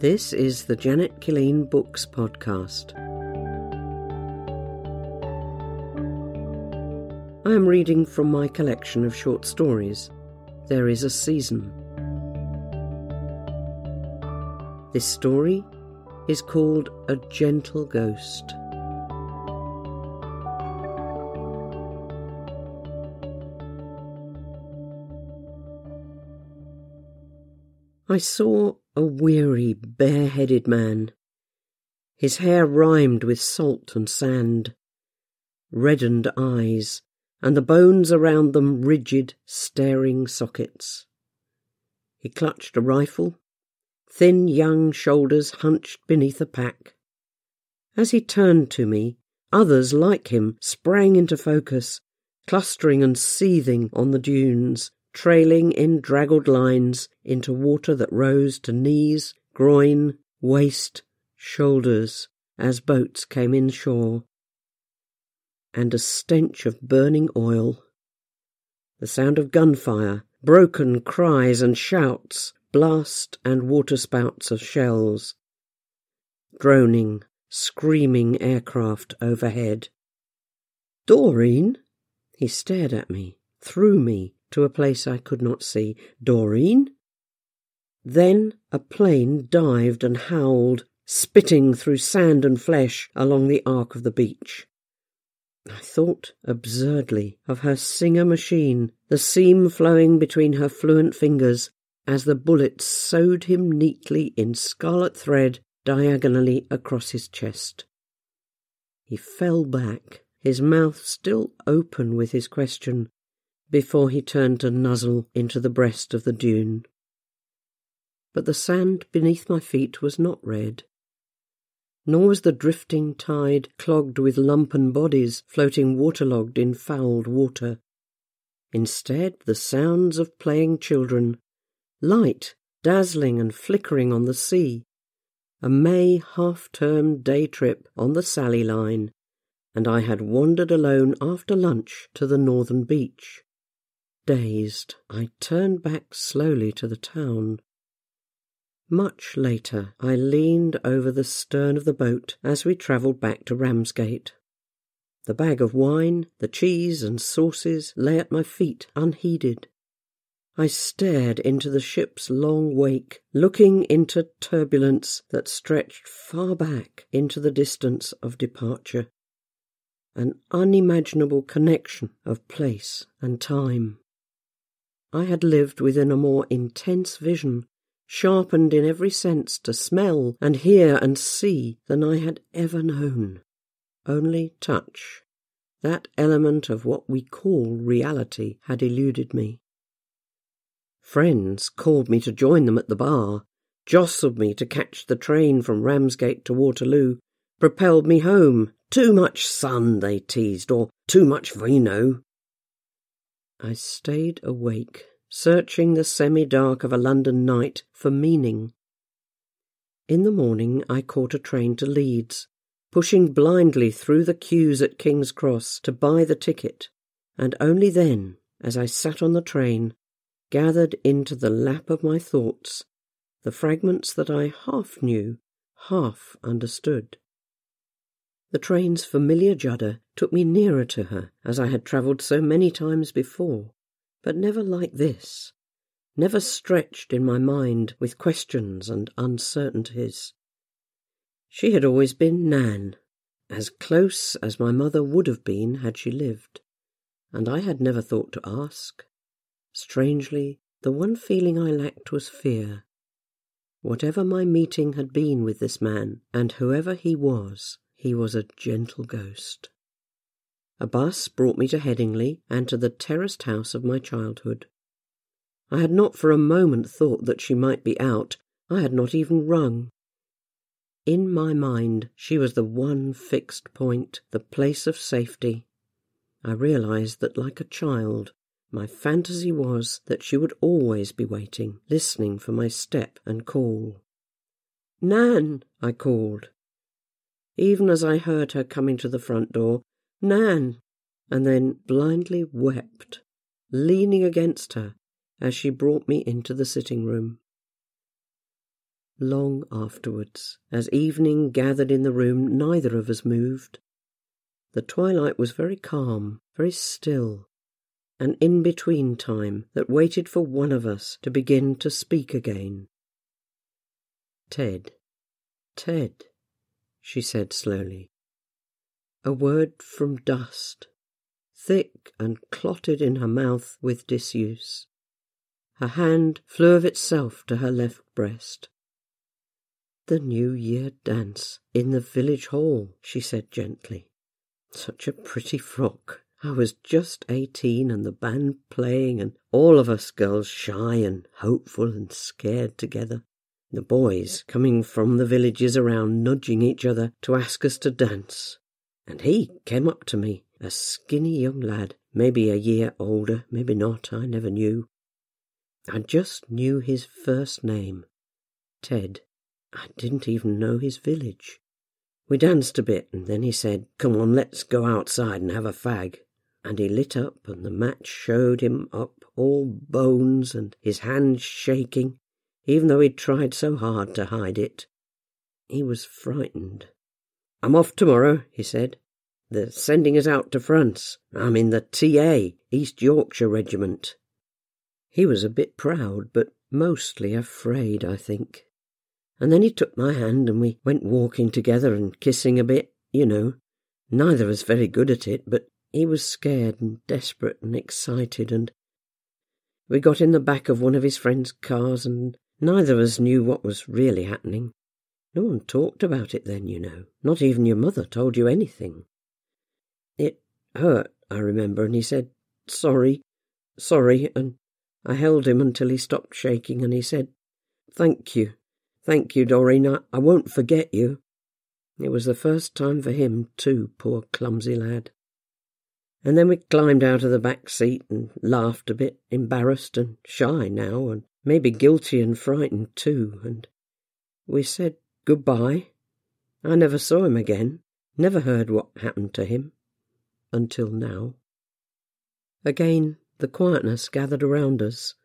This is the Janet Killeen Books Podcast. I am reading from my collection of short stories, There is a Season. This story is called A Gentle Ghost. I saw a weary, bareheaded man. His hair rimed with salt and sand, reddened eyes, and the bones around them rigid, staring sockets. He clutched a rifle, thin young shoulders hunched beneath a pack. As he turned to me, others like him sprang into focus, clustering and seething on the dunes, trailing in draggled lines into water that rose to knees, groin, waist, shoulders as boats came inshore. And a stench of burning oil. The sound of gunfire, broken cries and shouts, blast and waterspouts of shells. Droning, screaming aircraft overhead. Doreen? He stared at me, through me, to a place I could not see. Doreen? Then a plane dived and howled, spitting through sand and flesh along the arc of the beach. I thought absurdly of her Singer machine, the seam flowing between her fluent fingers as the bullet sewed him neatly in scarlet thread diagonally across his chest. He fell back, his mouth still open with his question, before he turned to nuzzle into the breast of the dune. But the sand beneath my feet was not red, nor was the drifting tide clogged with lumpen bodies floating waterlogged in fouled water. Instead, the sounds of playing children, light, dazzling and flickering on the sea, a May half-term day trip on the Sally line, and I had wandered alone after lunch to the northern beach. Dazed, I turned back slowly to the town. Much later, I leaned over the stern of the boat as we travelled back to Ramsgate. The bag of wine, the cheese and sauces lay at my feet unheeded. I stared into the ship's long wake, looking into turbulence that stretched far back into the distance of departure. An unimaginable connection of place and time. I had lived within a more intense vision, sharpened in every sense to smell and hear and see than I had ever known. Only touch, that element of what we call reality, had eluded me. Friends called me to join them at the bar, jostled me to catch the train from Ramsgate to Waterloo, propelled me home. Too much sun, they teased, or too much vino. I stayed awake, searching the semi-dark of a London night for meaning. In the morning I caught a train to Leeds, pushing blindly through the queues at King's Cross to buy the ticket, and only then, as I sat on the train, gathered into the lap of my thoughts the fragments that I half knew, half understood. The train's familiar judder took me nearer to her, as I had travelled so many times before, but never like this, never stretched in my mind with questions and uncertainties. She had always been Nan, as close as my mother would have been had she lived, and I had never thought to ask. Strangely, the one feeling I lacked was fear. Whatever my meeting had been with this man, and whoever he was, he was a gentle ghost. A bus brought me to Headingley and to the terraced house of my childhood. I had not for a moment thought that she might be out. I had not even rung. In my mind, she was the one fixed point, the place of safety. I realized that, like a child, my fantasy was that she would always be waiting, listening for my step and call. Nan, I called, even as I heard her coming to the front door, Nan, and then blindly wept, leaning against her as she brought me into the sitting room. Long afterwards, as evening gathered in the room, neither of us moved. The twilight was very calm, very still, an in between time that waited for one of us to begin to speak again. Ted, Ted, she said slowly. A word from dust, thick and clotted in her mouth with disuse. Her hand flew of itself to her left breast. The New Year dance in the village hall, she said gently. Such a pretty frock. I was just eighteen and the band playing and all of us girls shy and hopeful and scared together. The boys coming from the villages around nudging each other to ask us to dance. And he came up to me, a skinny young lad, maybe a year older, maybe not, I never knew. I just knew his first name, Ted. I didn't even know his village. We danced a bit, and then he said, Come on, let's go outside and have a fag. And he lit up, and the match showed him up, all bones and his hands shaking, even though he'd tried so hard to hide it. He was frightened. I'm off tomorrow, he said. They're sending us out to France. I'm in the TA, East Yorkshire Regiment. He was a bit proud, but mostly afraid, I think. And then he took my hand and we went walking together and kissing a bit, you know. Neither of us very good at it, but he was scared and desperate and excited and we got in the back of one of his friend's cars and neither of us knew what was really happening. No one talked about it then, you know. Not even your mother told you anything. It hurt, I remember, and he said, Sorry, sorry, and I held him until he stopped shaking and he said, Thank you. Thank you, Doreen. I, I won't forget you. It was the first time for him, too, poor clumsy lad. And then we climbed out of the back seat and laughed a bit, embarrassed and shy now, and maybe guilty and frightened too, and we said goodbye. I never saw him again, never heard what happened to him, until now. Again the quietness gathered around us,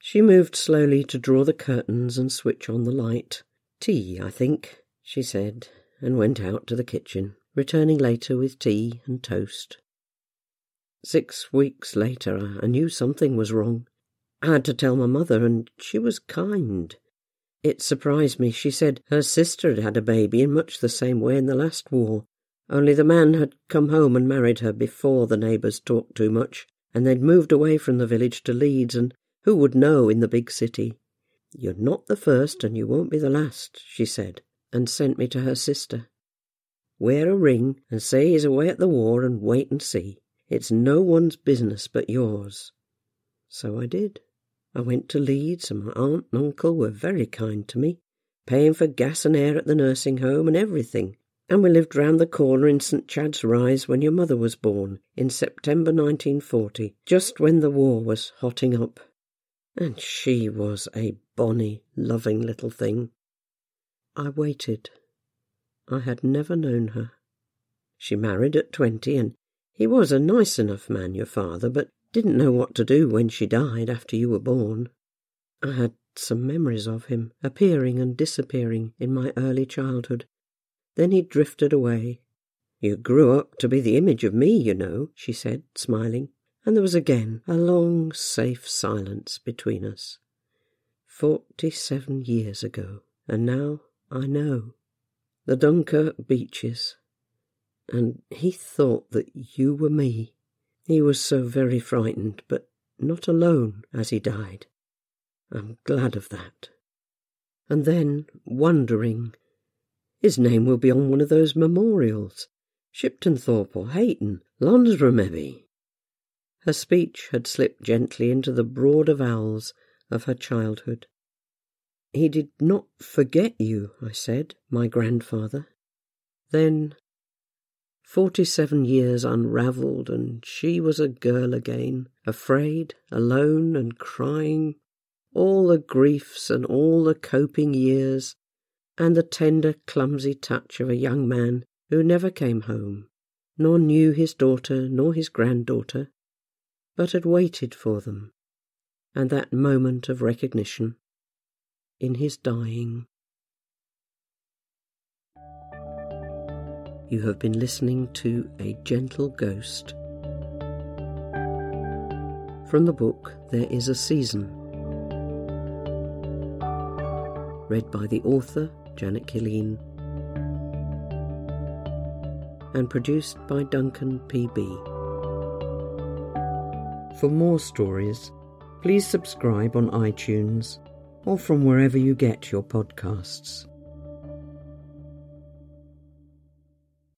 she moved slowly to draw the curtains and switch on the light. Tea, I think, she said, and went out to the kitchen, returning later with tea and toast. Six weeks later, I knew something was wrong. I had to tell my mother, and she was kind. It surprised me. She said her sister had had a baby in much the same way in the last war, only the man had come home and married her before the neighbours talked too much, and they'd moved away from the village to Leeds, and who would know in the big city? You're not the first, and you won't be the last, she said, and sent me to her sister. Wear a ring and say he's away at the war and wait and see. It's no one's business but yours. So I did. I went to Leeds, and my aunt and uncle were very kind to me, paying for gas and air at the nursing home and everything. And we lived round the corner in St Chad's Rise when your mother was born, in September 1940, just when the war was hotting up. And she was a bonny, loving little thing. I waited. I had never known her. She married at twenty, and he was a nice enough man, your father, but didn't know what to do when she died after you were born. I had some memories of him appearing and disappearing in my early childhood. Then he drifted away. You grew up to be the image of me, you know, she said, smiling and there was again a long, safe silence between us. Forty seven years ago, and now I know. The Dunkirk beaches, and he thought that you were me. He was so very frightened, but not alone as he died. I'm glad of that. And then, wondering, his name will be on one of those memorials. Shiptonthorpe or Hayton, Londesborough maybe. Her speech had slipped gently into the broader vowels of her childhood. He did not forget you, I said, my grandfather. Then Forty-seven years unravelled, and she was a girl again, afraid, alone, and crying. All the griefs and all the coping years, and the tender, clumsy touch of a young man who never came home, nor knew his daughter nor his granddaughter, but had waited for them, and that moment of recognition. in his dying. You have been listening to A Gentle Ghost. From the book There Is a Season. Read by the author, Janet Killeen. And produced by Duncan P.B. For more stories, please subscribe on iTunes or from wherever you get your podcasts.